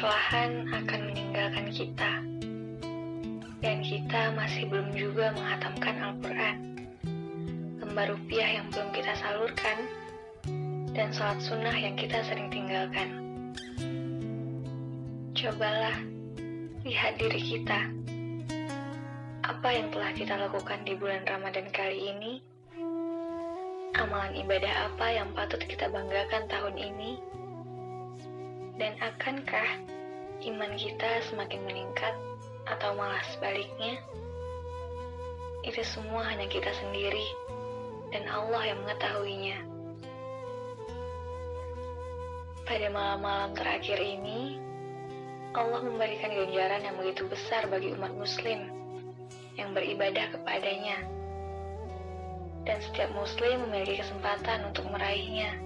Perlahan akan meninggalkan kita, dan kita masih belum juga menghatamkan Al-Quran. Lembar rupiah yang belum kita salurkan, dan sholat sunnah yang kita sering tinggalkan. Cobalah lihat diri kita. Apa yang telah kita lakukan di bulan Ramadan kali ini? Amalan ibadah apa yang patut kita banggakan tahun ini? Dan akankah iman kita semakin meningkat atau malah sebaliknya? Itu semua hanya kita sendiri dan Allah yang mengetahuinya. Pada malam-malam terakhir ini, Allah memberikan ganjaran yang begitu besar bagi umat muslim yang beribadah kepadanya. Dan setiap muslim memiliki kesempatan untuk meraihnya.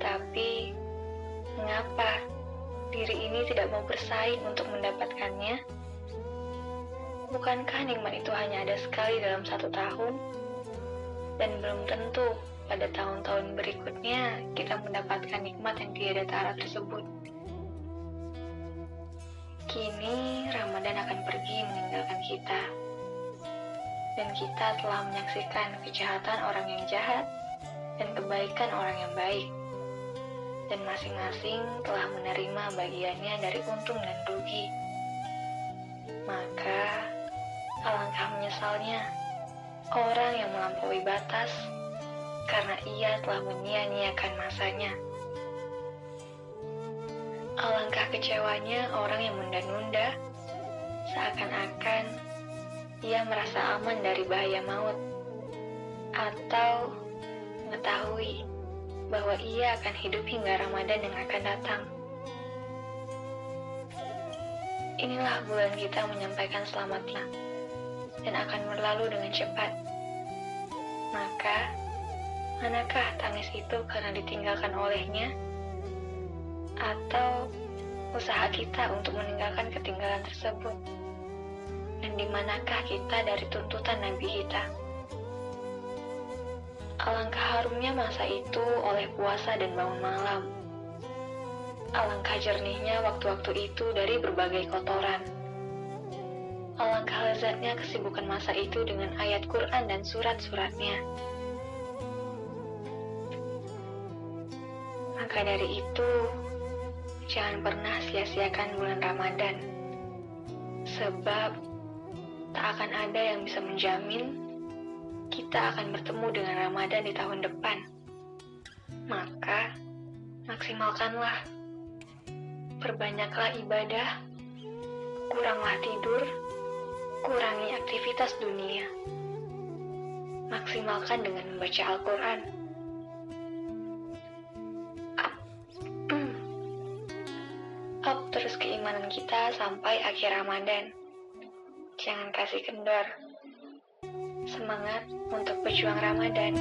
Tapi, Mengapa diri ini tidak mau bersaing untuk mendapatkannya? Bukankah nikmat itu hanya ada sekali dalam satu tahun? Dan belum tentu pada tahun-tahun berikutnya kita mendapatkan nikmat yang tiada tara tersebut. Kini Ramadan akan pergi meninggalkan kita. Dan kita telah menyaksikan kejahatan orang yang jahat dan kebaikan orang yang baik dan masing-masing telah menerima bagiannya dari untung dan rugi. Maka, alangkah menyesalnya orang yang melampaui batas karena ia telah menyia-nyiakan masanya. Alangkah kecewanya orang yang menunda-nunda, seakan-akan ia merasa aman dari bahaya maut, atau mengetahui bahwa ia akan hidup hingga Ramadan yang akan datang. Inilah bulan kita menyampaikan selamatnya dan akan berlalu dengan cepat. Maka, manakah tangis itu karena ditinggalkan olehnya? Atau usaha kita untuk meninggalkan ketinggalan tersebut? Dan di manakah kita dari tuntutan Nabi kita? Alangkah harumnya masa itu oleh puasa dan bangun malam. Alangkah jernihnya waktu-waktu itu dari berbagai kotoran. Alangkah lezatnya kesibukan masa itu dengan ayat Quran dan surat-suratnya. Maka dari itu, jangan pernah sia-siakan bulan Ramadan. Sebab tak akan ada yang bisa menjamin kita akan bertemu dengan Ramadan di tahun depan. Maka, maksimalkanlah. Perbanyaklah ibadah, kuranglah tidur, kurangi aktivitas dunia. Maksimalkan dengan membaca Al-Quran. Up. Up terus keimanan kita sampai akhir Ramadan. Jangan kasih kendor semangat untuk berjuang Ramadan.